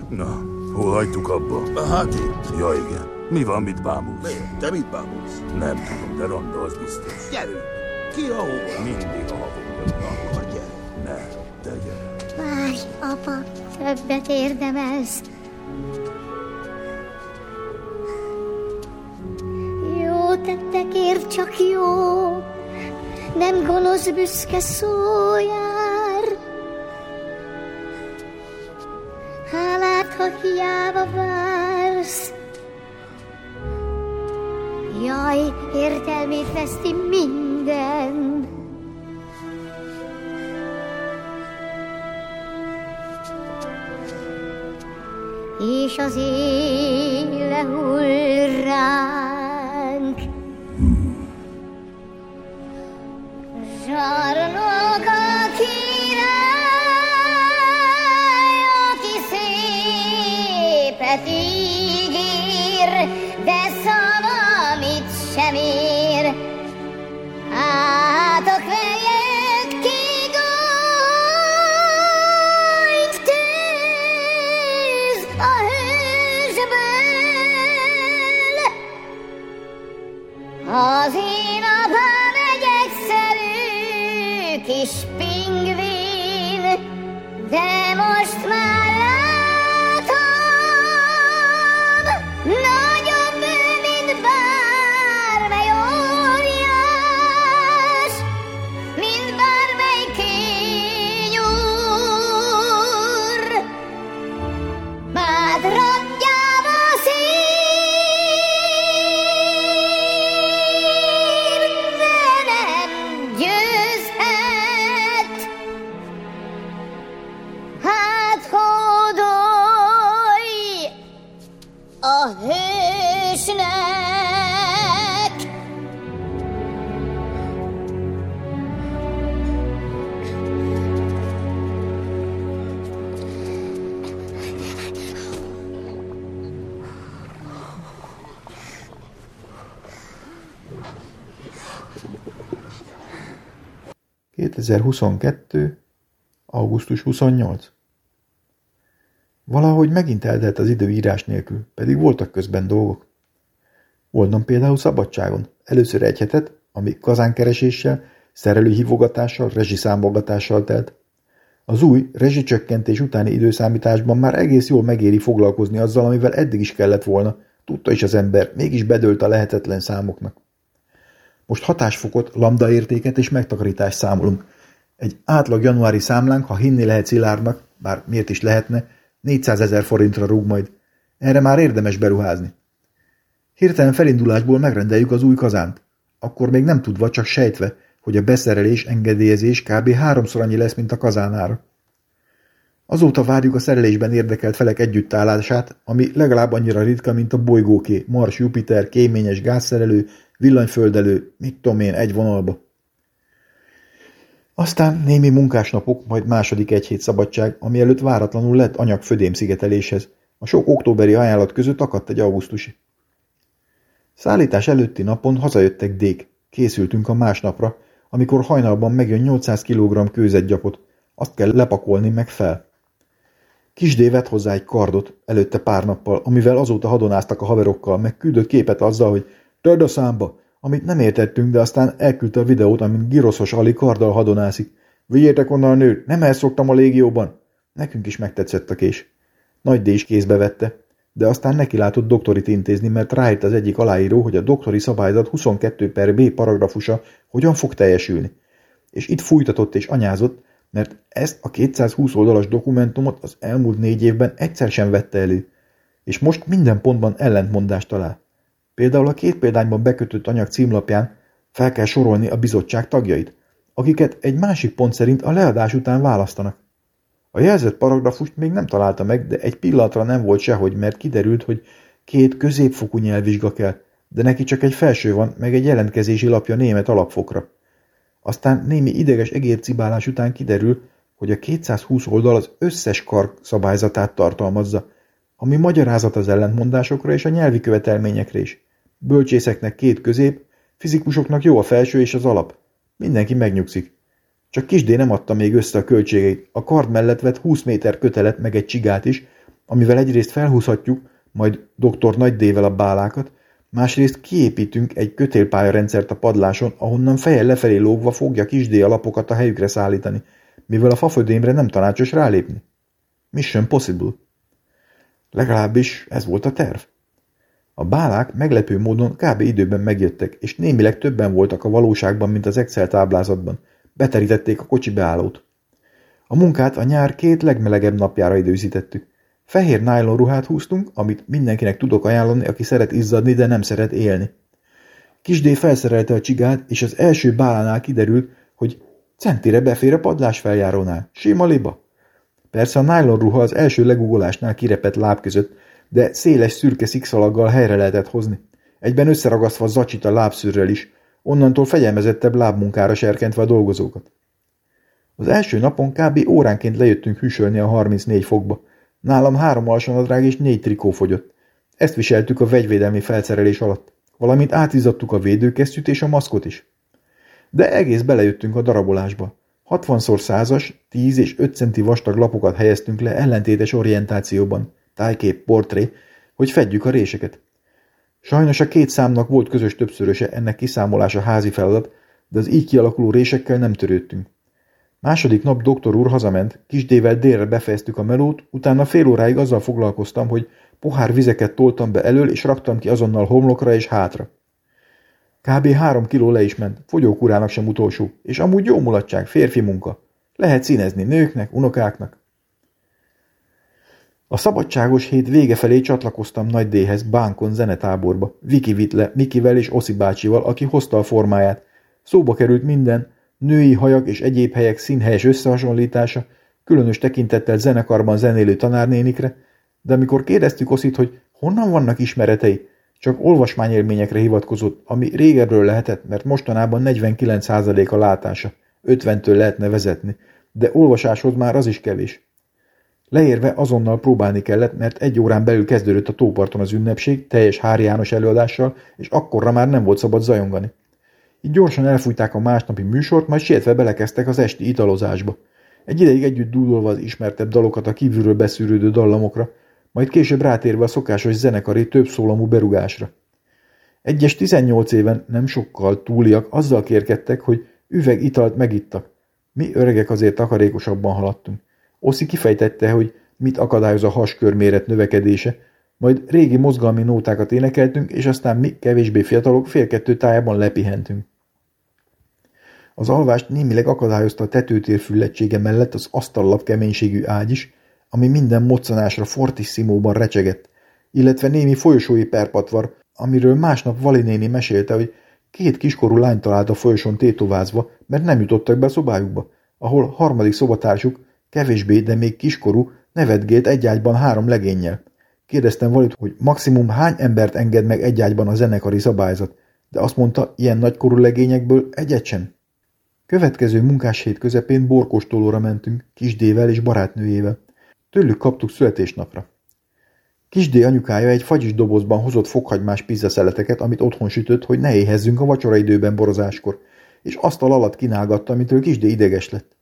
Na, hol hagytuk abba? Hát itt. Ja, igen. Mi van, mit bámulsz? Miért? Te mit bámulsz? Nem tudom, de ronda az biztos. Gyerünk! Ki a hova? Mindig Várj, apa, többet érdemelsz. Jó tettekért csak jó, nem gonosz büszke szó jár. Hálát, ha hiába vársz. Jaj, értelmét veszti minden. És az éle hull ránk. Zsarnok a király, aki szépet ígér, de szava 2022. augusztus 28. Valahogy megint eltelt az idő írás nélkül, pedig voltak közben dolgok. Voltam például szabadságon, először egy hetet, ami kazánkereséssel, szerelőhívogatással, rezsiszámolgatással telt. Az új, rezsicsökkentés utáni időszámításban már egész jól megéri foglalkozni azzal, amivel eddig is kellett volna. Tudta is az ember, mégis bedőlt a lehetetlen számoknak. Most hatásfokot, lambda értéket és megtakarítást számolunk. Egy átlag januári számlánk, ha hinni lehet Szilárdnak, bár miért is lehetne, 400 ezer forintra rúg majd. Erre már érdemes beruházni. Hirtelen felindulásból megrendeljük az új kazánt. Akkor még nem tudva, csak sejtve, hogy a beszerelés, engedélyezés kb. háromszor annyi lesz, mint a kazánára. Azóta várjuk a szerelésben érdekelt felek együttállását, ami legalább annyira ritka, mint a bolygóké, Mars, Jupiter, kéményes gázszerelő, villanyföldelő, mit tudom én, egy vonalba. Aztán némi munkásnapok, majd második egy hét szabadság, ami előtt váratlanul lett anyag födémszigeteléshez. A sok októberi ajánlat között akadt egy augusztusi. Szállítás előtti napon hazajöttek dék. Készültünk a másnapra, amikor hajnalban megjön 800 kg kőzetgyapot. Azt kell lepakolni meg fel. Kisdé vett hozzá egy kardot, előtte pár nappal, amivel azóta hadonáztak a haverokkal, meg küldött képet azzal, hogy tedd a számba, amit nem értettünk, de aztán elküldte a videót, amint giroszos Ali karddal hadonászik. Vigyétek onnan a nőt, nem elszoktam a légióban. Nekünk is megtetszett a kés. Nagy D is kézbe vette, de aztán neki látott doktorit intézni, mert ráírt az egyik aláíró, hogy a doktori szabályzat 22 per B paragrafusa hogyan fog teljesülni. És itt fújtatott és anyázott, mert ezt a 220 oldalas dokumentumot az elmúlt négy évben egyszer sem vette elő, és most minden pontban ellentmondást talál. Például a két példányban bekötött anyag címlapján fel kell sorolni a bizottság tagjait, akiket egy másik pont szerint a leadás után választanak. A jelzett paragrafust még nem találta meg, de egy pillanatra nem volt sehogy, mert kiderült, hogy két középfokú nyelvvizsga kell, de neki csak egy felső van, meg egy jelentkezési lapja német alapfokra. Aztán némi ideges egércibálás után kiderül, hogy a 220 oldal az összes kar szabályzatát tartalmazza, ami magyarázat az ellentmondásokra és a nyelvi követelményekre is. Bölcsészeknek két közép, fizikusoknak jó a felső és az alap. Mindenki megnyugszik. Csak Kisdé nem adta még össze a költségeit. A kard mellett vett 20 méter kötelet meg egy csigát is, amivel egyrészt felhúzhatjuk, majd dr. Nagy D-vel a bálákat, másrészt kiépítünk egy kötélpálya-rendszert a padláson, ahonnan fejjel lefelé lógva fogja Kisdé alapokat a helyükre szállítani, mivel a fafödémre nem tanácsos rálépni. Mission possible. Legalábbis ez volt a terv. A bálák meglepő módon kb. időben megjöttek, és némileg többen voltak a valóságban, mint az Excel táblázatban. Beterítették a kocsi beállót. A munkát a nyár két legmelegebb napjára időzítettük. Fehér nylon ruhát húztunk, amit mindenkinek tudok ajánlani, aki szeret izzadni, de nem szeret élni. Kisdé felszerelte a csigát, és az első bálánál kiderült, hogy centire befér a padlás feljárónál. Sima liba. Persze a nylon ruha az első legugolásnál kirepett láb között, de széles szürke szikszalaggal helyre lehetett hozni. Egyben összeragasztva zacsit a lábszűrrel is, onnantól fegyelmezettebb lábmunkára serkentve a dolgozókat. Az első napon kb. óránként lejöttünk hűsölni a 34 fokba. Nálam három alsónadrág és négy trikó fogyott. Ezt viseltük a vegyvédelmi felszerelés alatt, valamint átizzadtuk a védőkesztyűt és a maszkot is. De egész belejöttünk a darabolásba. 60x100-as, 10 és 5 centi vastag lapokat helyeztünk le ellentétes orientációban, tájkép, portré, hogy fedjük a réseket. Sajnos a két számnak volt közös többszöröse, ennek kiszámolása házi feladat, de az így kialakuló résekkel nem törődtünk. Második nap doktor úr hazament, kisdével délre befejeztük a melót, utána fél óráig azzal foglalkoztam, hogy pohár vizeket toltam be elől, és raktam ki azonnal homlokra és hátra. Kb. három kiló le is ment, fogyókúrának sem utolsó, és amúgy jó mulatság, férfi munka. Lehet színezni nőknek, unokáknak. A szabadságos hét vége felé csatlakoztam Nagy D-hez Bánkon zenetáborba, Viki Vitle, Mikivel és Oszi bácsival, aki hozta a formáját. Szóba került minden, női hajak és egyéb helyek színhelyes összehasonlítása, különös tekintettel zenekarban zenélő tanárnénikre, de amikor kérdeztük Oszit, hogy honnan vannak ismeretei, csak olvasmányélményekre hivatkozott, ami régebről lehetett, mert mostanában 49% a látása, 50-től lehetne vezetni, de olvasáshoz már az is kevés. Leérve azonnal próbálni kellett, mert egy órán belül kezdődött a tóparton az ünnepség, teljes Hári János előadással, és akkorra már nem volt szabad zajongani. Így gyorsan elfújták a másnapi műsort, majd sietve belekezdtek az esti italozásba. Egy ideig együtt dúdolva az ismertebb dalokat a kívülről beszűrődő dallamokra, majd később rátérve a szokásos zenekari több szólamú berugásra. Egyes 18 éven nem sokkal túliak azzal kérkedtek, hogy üveg italt megittak. Mi öregek azért takarékosabban haladtunk. Oszi kifejtette, hogy mit akadályoz a haskörméret növekedése, majd régi mozgalmi nótákat énekeltünk, és aztán mi, kevésbé fiatalok, fél tájában lepihentünk. Az alvást némileg akadályozta a tetőtér füllettsége mellett az asztallap keménységű ágy is, ami minden moccanásra fortissimóban recsegett, illetve némi folyosói perpatvar, amiről másnap Valinéni mesélte, hogy két kiskorú lány talált a folyosón tétovázva, mert nem jutottak be a szobájukba, ahol harmadik szobatársuk, kevésbé, de még kiskorú, nevetgélt egy három legénnyel. Kérdeztem valit, hogy maximum hány embert enged meg egy a zenekari szabályzat, de azt mondta, ilyen nagykorú legényekből egyet sem. Következő munkáshét közepén borkostolóra mentünk, kisdével és barátnőjével. Tőlük kaptuk születésnapra. Kisdé anyukája egy fagyis dobozban hozott fokhagymás pizzaszeleteket, amit otthon sütött, hogy ne éhezzünk a vacsoraidőben borozáskor, és asztal alatt kínálgatta, amitől Kisdé ideges lett.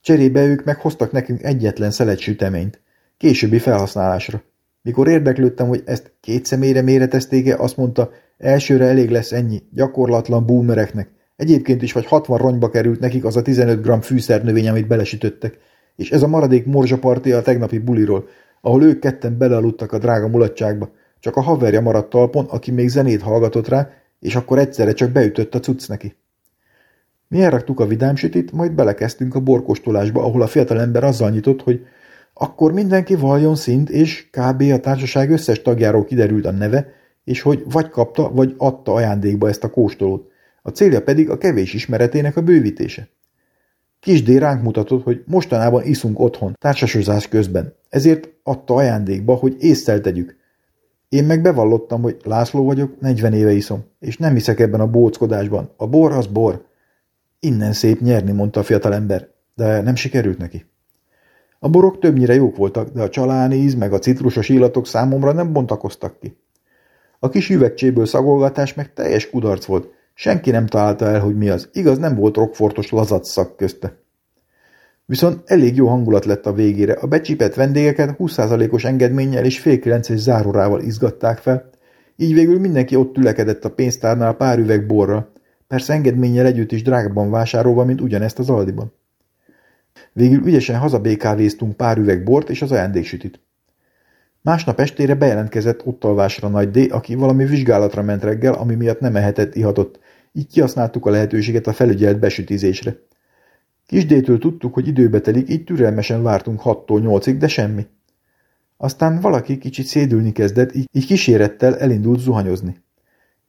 Cserébe ők meghoztak nekünk egyetlen szelet süteményt, későbbi felhasználásra. Mikor érdeklődtem, hogy ezt két személyre méretezték-e, azt mondta, Elsőre elég lesz ennyi, gyakorlatlan boomereknek. Egyébként is vagy 60 ronyba került nekik az a 15 g fűszernövény, amit belesütöttek. És ez a maradék morzsaparti a tegnapi buliról, ahol ők ketten belealudtak a drága mulatságba. Csak a haverja maradt talpon, aki még zenét hallgatott rá, és akkor egyszerre csak beütött a cucc neki. Mi elraktuk a vidámsütit, majd belekezdtünk a borkostolásba, ahol a fiatalember azzal nyitott, hogy akkor mindenki valjon szint, és kb. a társaság összes tagjáról kiderült a neve, és hogy vagy kapta, vagy adta ajándékba ezt a kóstolót. A célja pedig a kevés ismeretének a bővítése. Kis D ránk mutatott, hogy mostanában iszunk otthon, társasozás közben, ezért adta ajándékba, hogy észszel tegyük. Én meg bevallottam, hogy László vagyok, 40 éve iszom, és nem hiszek ebben a bóckodásban. A bor az bor. Innen szép nyerni, mondta a fiatalember, de nem sikerült neki. A borok többnyire jók voltak, de a csaláni íz meg a citrusos illatok számomra nem bontakoztak ki. A kis üvegcséből szagolgatás meg teljes kudarc volt. Senki nem találta el, hogy mi az. Igaz, nem volt rokfortos lazac szak közte. Viszont elég jó hangulat lett a végére. A becsipett vendégeket 20%-os engedménnyel és fél kilences zárórával izgatták fel, így végül mindenki ott tülekedett a pénztárnál pár üveg borra, persze engedménnyel együtt is drágabban vásárolva, mint ugyanezt az Aldiban. Végül ügyesen hazabékávéztunk pár üveg bort és az ajándéksütit. Másnap estére bejelentkezett ott alvásra Nagy D, aki valami vizsgálatra ment reggel, ami miatt nem ehetett, ihatott, így kihasználtuk a lehetőséget a felügyelt besütizésre. Kisdétől tudtuk, hogy időbe telik, így türelmesen vártunk 6-tól 8-ig, de semmi. Aztán valaki kicsit szédülni kezdett, így, így kísérettel elindult zuhanyozni.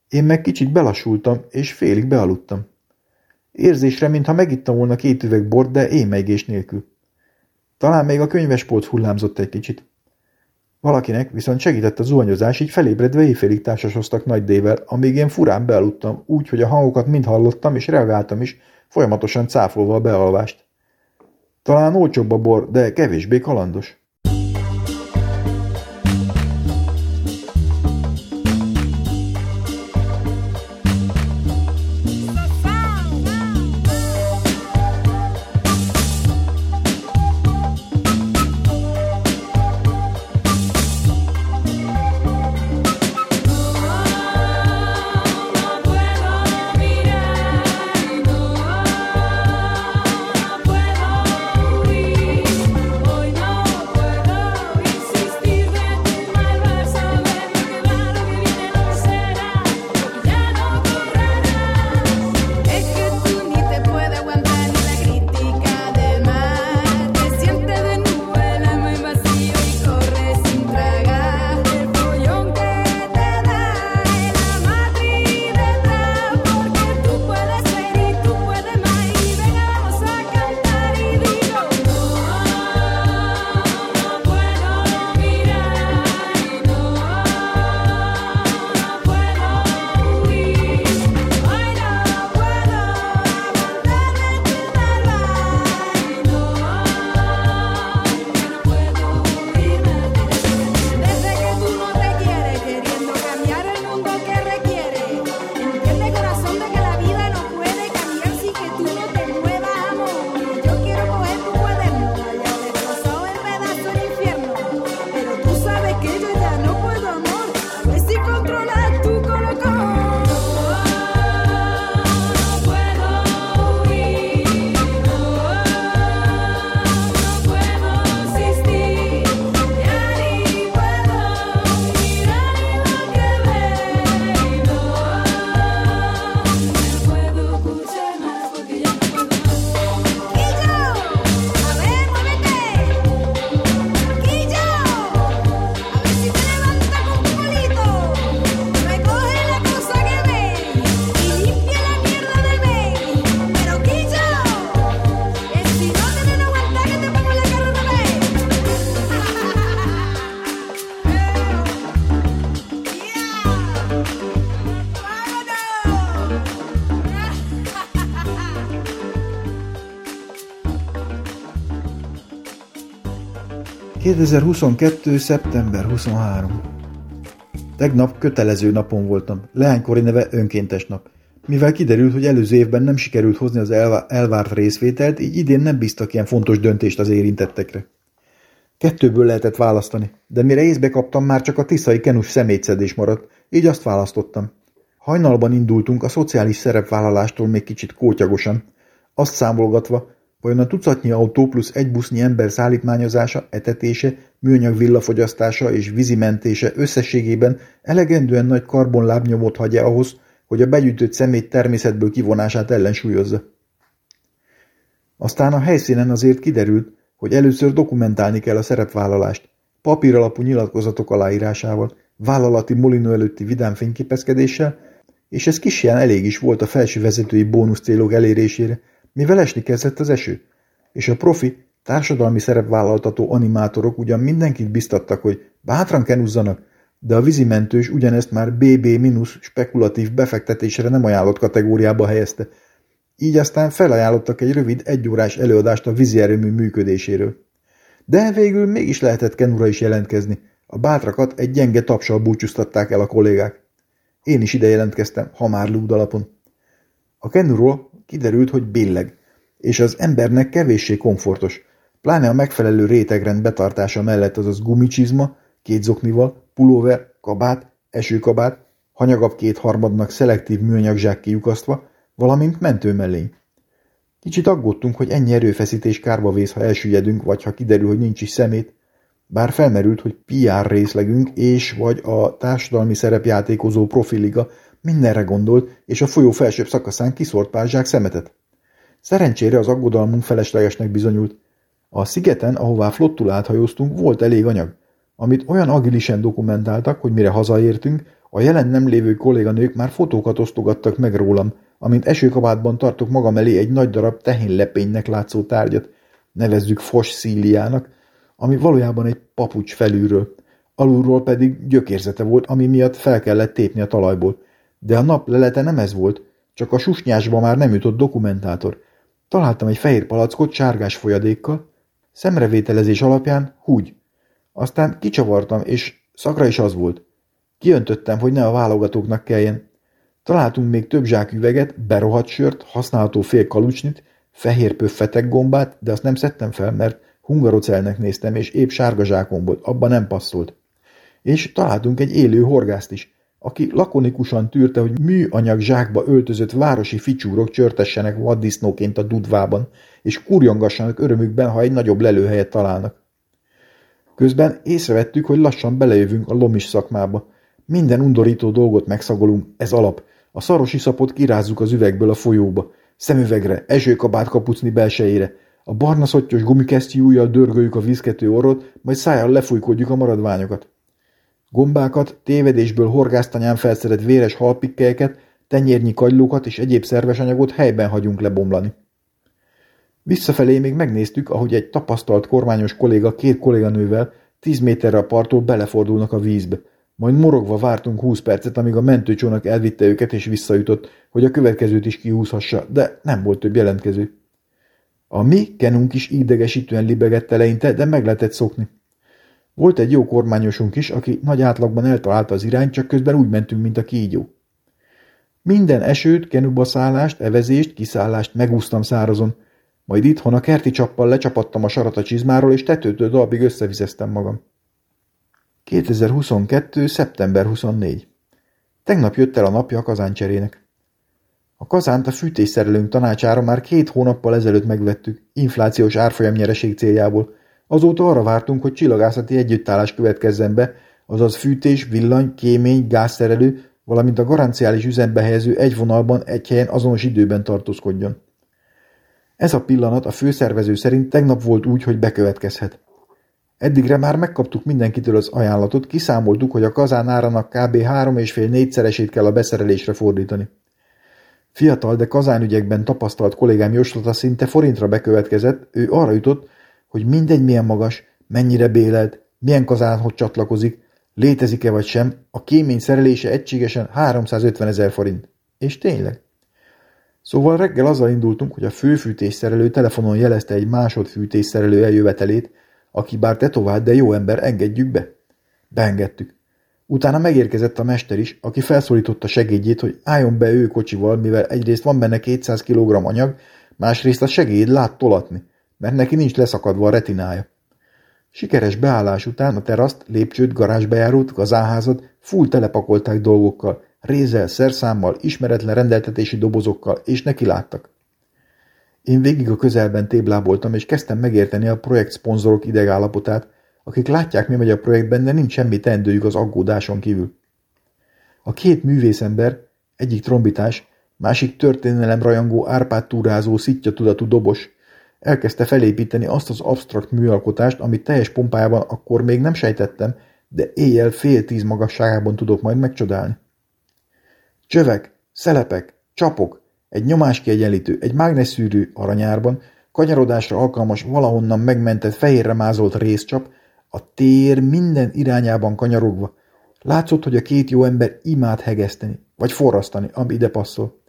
Én meg kicsit belassultam, és félig bealudtam. Érzésre, mintha megittam volna két üveg bort, de émeigés nélkül. Talán még a könyvespolt hullámzott egy kicsit. Valakinek viszont segített a zuhanyozás, így felébredve éjfélig társasoztak nagy dével, amíg én furán bealudtam, úgy, hogy a hangokat mind hallottam, és reagáltam is, folyamatosan cáfolva a bealvást. Talán olcsóbb a bor, de kevésbé kalandos. 2022. szeptember 23. Tegnap kötelező napon voltam, leánykori neve önkéntes nap. Mivel kiderült, hogy előző évben nem sikerült hozni az elvárt részvételt, így idén nem bíztak ilyen fontos döntést az érintettekre. Kettőből lehetett választani, de mire észbe kaptam, már csak a tiszai kenus szemétszedés maradt, így azt választottam. Hajnalban indultunk a szociális szerepvállalástól még kicsit kótyagosan, azt számolgatva, vajon a tucatnyi autó plusz egy busznyi ember szállítmányozása, etetése, műanyag villafogyasztása és vízimentése összességében elegendően nagy karbonlábnyomot hagy -e ahhoz, hogy a begyűjtött szemét természetből kivonását ellensúlyozza. Aztán a helyszínen azért kiderült, hogy először dokumentálni kell a szerepvállalást, papíralapú nyilatkozatok aláírásával, vállalati molinó előtti vidám fényképezkedéssel, és ez kisján elég is volt a felső vezetői bónusz célok elérésére, mivel esni kezdett az eső, és a profi, társadalmi szerepvállaltató animátorok ugyan mindenkit biztattak, hogy bátran kenuzzanak, de a vízimentős ugyanezt már BB- spekulatív befektetésre nem ajánlott kategóriába helyezte, így aztán felajánlottak egy rövid, egyórás előadást a vízi erőmű működéséről. De végül mégis lehetett Kenura is jelentkezni. A bátrakat egy gyenge tapsal búcsúztatták el a kollégák. Én is ide jelentkeztem, ha már lúdalapon. A Kenuról kiderült, hogy billeg, és az embernek kevéssé komfortos, pláne a megfelelő rétegrend betartása mellett azaz gumicsizma, két zoknival, pulóver, kabát, esőkabát, hanyagabb két harmadnak szelektív műanyag zsák kiukasztva, valamint mentőmellény. Kicsit aggódtunk, hogy ennyi erőfeszítés kárba vész, ha elsüllyedünk, vagy ha kiderül, hogy nincs is szemét, bár felmerült, hogy PR részlegünk és vagy a társadalmi szerepjátékozó profiliga mindenre gondolt, és a folyó felsőbb szakaszán kiszórt pár zsák szemetet. Szerencsére az aggodalmunk feleslegesnek bizonyult. A szigeten, ahová flottul áthajóztunk, volt elég anyag, amit olyan agilisen dokumentáltak, hogy mire hazaértünk, a jelen nem lévő kolléganők már fotókat osztogattak meg rólam, amint esőkabátban tartok magam elé egy nagy darab tehénlepénynek látszó tárgyat, nevezzük fosszíliának, ami valójában egy papucs felülről, alulról pedig gyökérzete volt, ami miatt fel kellett tépni a talajból. De a nap lelete nem ez volt, csak a susnyásba már nem jutott dokumentátor. Találtam egy fehér palackot sárgás folyadékkal, szemrevételezés alapján húgy. Aztán kicsavartam, és szakra is az volt. Kiöntöttem, hogy ne a válogatóknak kelljen. Találtunk még több zsák üveget, berohadt sört, használható fél kalucsnit, fehér pöffetek gombát, de azt nem szedtem fel, mert hungarocelnek néztem, és épp sárga zsákom volt, abban nem passzolt. És találtunk egy élő horgászt is, aki lakonikusan tűrte, hogy műanyag zsákba öltözött városi ficsúrok csörtessenek vaddisznóként a dudvában, és kurjongassanak örömükben, ha egy nagyobb lelőhelyet találnak. Közben észrevettük, hogy lassan belejövünk a lomis szakmába. Minden undorító dolgot megszagolunk, ez alap. A szaros iszapot kirázzuk az üvegből a folyóba. Szemüvegre, esőkabát kapucni belsejére. A barna szottyos gumikesztyű ujjal dörgöljük a vízkető orrot, majd szájjal lefújkodjuk a maradványokat. Gombákat, tévedésből horgásztanyán felszerett véres halpikkelyeket, tenyérnyi kagylókat és egyéb szerves anyagot helyben hagyunk lebomlani. Visszafelé még megnéztük, ahogy egy tapasztalt kormányos kolléga két kolléganővel tíz méterre a parttól belefordulnak a vízbe. Majd morogva vártunk húsz percet, amíg a mentőcsónak elvitte őket és visszajutott, hogy a következőt is kihúzhassa, de nem volt több jelentkező. A mi kenunk is idegesítően libegett eleinte, de meg lehetett szokni. Volt egy jó kormányosunk is, aki nagy átlagban eltalálta az irányt, csak közben úgy mentünk, mint a kígyó. Minden esőt, kenuba szállást, evezést, kiszállást megúsztam szárazon, majd itthon a kerti csappal lecsapattam a sarat a csizmáról, és tetőtől dalbig összevizeztem magam. 2022. szeptember 24. Tegnap jött el a napja a kazáncserének. A kazánt a fűtésszerelőnk tanácsára már két hónappal ezelőtt megvettük, inflációs árfolyamnyereség céljából. Azóta arra vártunk, hogy csillagászati együttállás következzen be, azaz fűtés, villany, kémény, gázszerelő, valamint a garanciális üzembe helyező egy vonalban, egy helyen azonos időben tartózkodjon. Ez a pillanat a főszervező szerint tegnap volt úgy, hogy bekövetkezhet. Eddigre már megkaptuk mindenkitől az ajánlatot, kiszámoltuk, hogy a kazán áranak kb. 3,5-4-szeresét kell a beszerelésre fordítani. Fiatal, de kazánügyekben tapasztalt kollégám jóslata szinte forintra bekövetkezett, ő arra jutott, hogy mindegy milyen magas, mennyire bélelt, milyen kazánhoz csatlakozik, létezik-e vagy sem, a kémény szerelése egységesen 350 ezer forint. És tényleg. Szóval reggel azzal indultunk, hogy a főfűtésszerelő telefonon jelezte egy másodfűtésszerelő eljövetelét, aki bár tetovált, de jó ember, engedjük be. Beengedtük. Utána megérkezett a mester is, aki felszólította segédjét, hogy álljon be ő kocsival, mivel egyrészt van benne 200 kg anyag, másrészt a segéd lát tolatni, mert neki nincs leszakadva a retinája. Sikeres beállás után a teraszt, lépcsőt, garázsbejárót, gazánházat full telepakolták dolgokkal, rézzel, szerszámmal, ismeretlen rendeltetési dobozokkal, és neki láttak. Én végig a közelben tébláboltam, és kezdtem megérteni a projekt szponzorok idegállapotát, akik látják, mi megy a projektben, de nincs semmi teendőjük az aggódáson kívül. A két művészember, egyik trombitás, másik történelem rajongó árpát túrázó, szitja tudatú dobos, elkezdte felépíteni azt az absztrakt műalkotást, amit teljes pompájában akkor még nem sejtettem, de éjjel fél tíz magasságában tudok majd megcsodálni. Csövek, szelepek, csapok, egy nyomáskiegyenlítő, egy mágnesszűrő aranyárban, kanyarodásra alkalmas, valahonnan megmentett, fehérre mázolt részcsap, a tér minden irányában kanyarogva. Látszott, hogy a két jó ember imád hegeszteni, vagy forrasztani, ami ide passzol.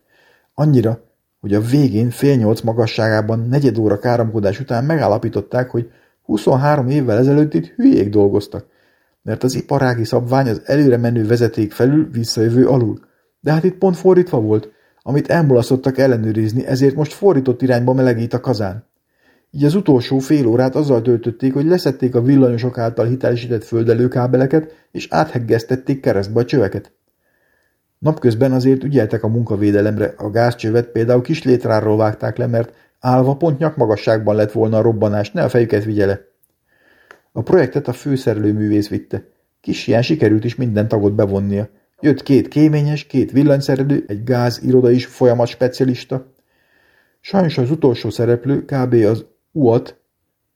Annyira, hogy a végén fél nyolc magasságában negyed óra káromkodás után megállapították, hogy 23 évvel ezelőtt itt hülyék dolgoztak, mert az iparági szabvány az előre menő vezeték felül, visszajövő alul. De hát itt pont fordítva volt, amit elmulasztottak ellenőrizni, ezért most fordított irányba melegít a kazán. Így az utolsó fél órát azzal töltötték, hogy leszették a villanyosok által hitelesített földelőkábeleket, és átheggeztették keresztbe a csöveket. Napközben azért ügyeltek a munkavédelemre, a gázcsövet például kis létráról vágták le, mert állva pont nyakmagasságban lett volna a robbanás, ne a fejüket vigyele. A projektet a főszerelőművész vitte. Kis ilyen sikerült is minden tagot bevonnia. Jött két kéményes, két villanyszerelő, egy gáz iroda is folyamat specialista. Sajnos az utolsó szereplő, kb. az UAT,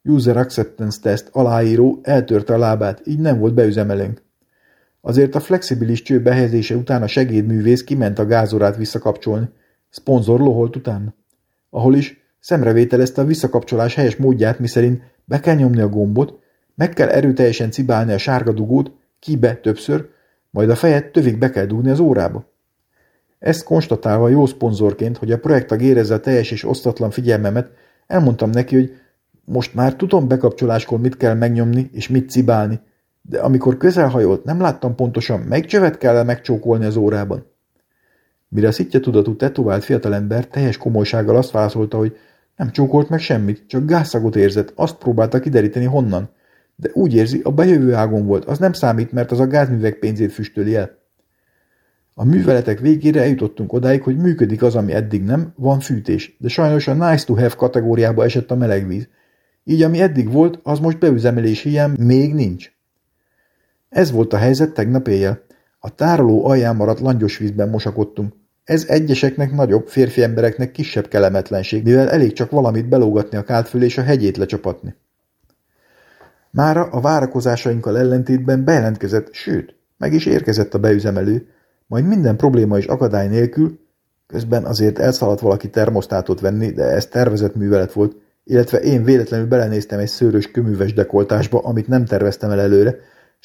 User Acceptance Test aláíró eltörte a lábát, így nem volt beüzemelőnk. Azért a flexibilis cső behelyezése után a segédművész kiment a gázorát visszakapcsolni. Szponzor loholt utána. Ahol is szemrevételezte a visszakapcsolás helyes módját, miszerint be kell nyomni a gombot, meg kell erőteljesen cibálni a sárga dugót, kibe többször, majd a fejet tövig be kell dugni az órába. Ezt konstatálva jó szponzorként, hogy a projektag érezze a teljes és osztatlan figyelmemet, elmondtam neki, hogy most már tudom bekapcsoláskor mit kell megnyomni és mit cibálni, de amikor közelhajolt, nem láttam pontosan, melyik csövet kell -e megcsókolni az órában. Mire a szitja tudatú tetovált fiatalember teljes komolysággal azt válaszolta, hogy nem csókolt meg semmit, csak gázszagot érzett, azt próbálta kideríteni honnan. De úgy érzi, a bejövő ágon volt, az nem számít, mert az a gázművek pénzét füstöli el. A műveletek végére eljutottunk odáig, hogy működik az, ami eddig nem, van fűtés, de sajnos a nice to have kategóriába esett a melegvíz. Így ami eddig volt, az most beüzemelés hiány még nincs. Ez volt a helyzet tegnap éjjel. A tároló alján maradt langyos vízben mosakodtunk. Ez egyeseknek nagyobb, férfi embereknek kisebb kelemetlenség, mivel elég csak valamit belógatni a kált fölé és a hegyét lecsapatni. Mára a várakozásainkkal ellentétben bejelentkezett, sőt, meg is érkezett a beüzemelő, majd minden probléma és akadály nélkül, közben azért elszaladt valaki termosztátot venni, de ez tervezett művelet volt, illetve én véletlenül belenéztem egy szőrös köműves dekoltásba, amit nem terveztem el előre,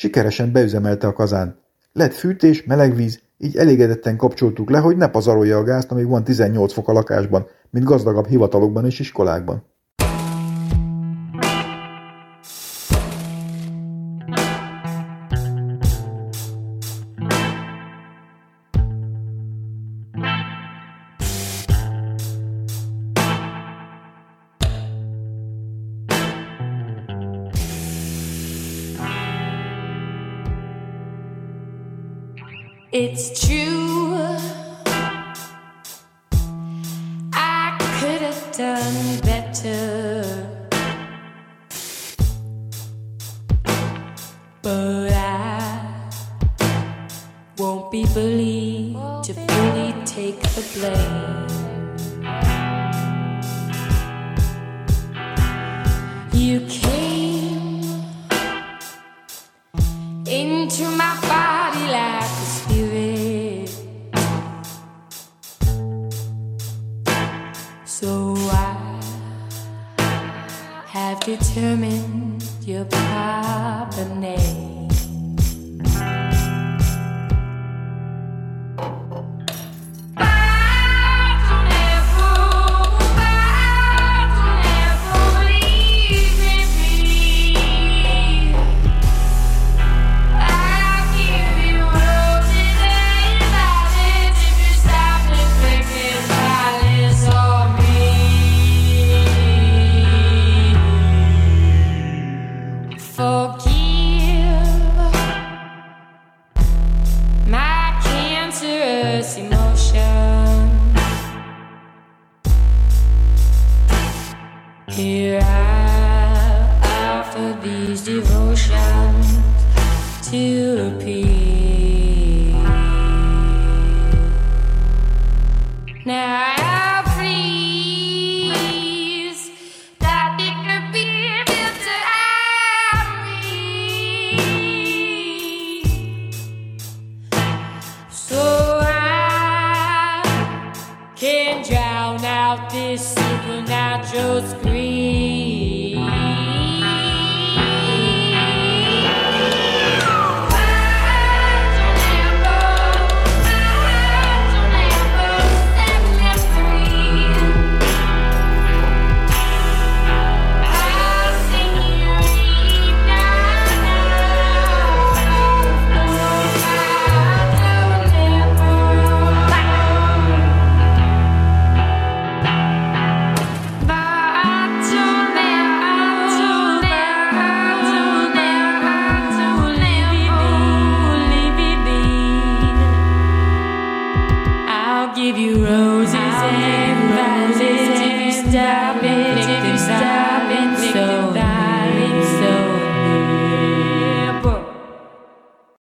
sikeresen beüzemelte a kazán. Lett fűtés, meleg víz, így elégedetten kapcsoltuk le, hogy ne pazarolja a gázt, amíg van 18 fok a lakásban, mint gazdagabb hivatalokban és iskolákban.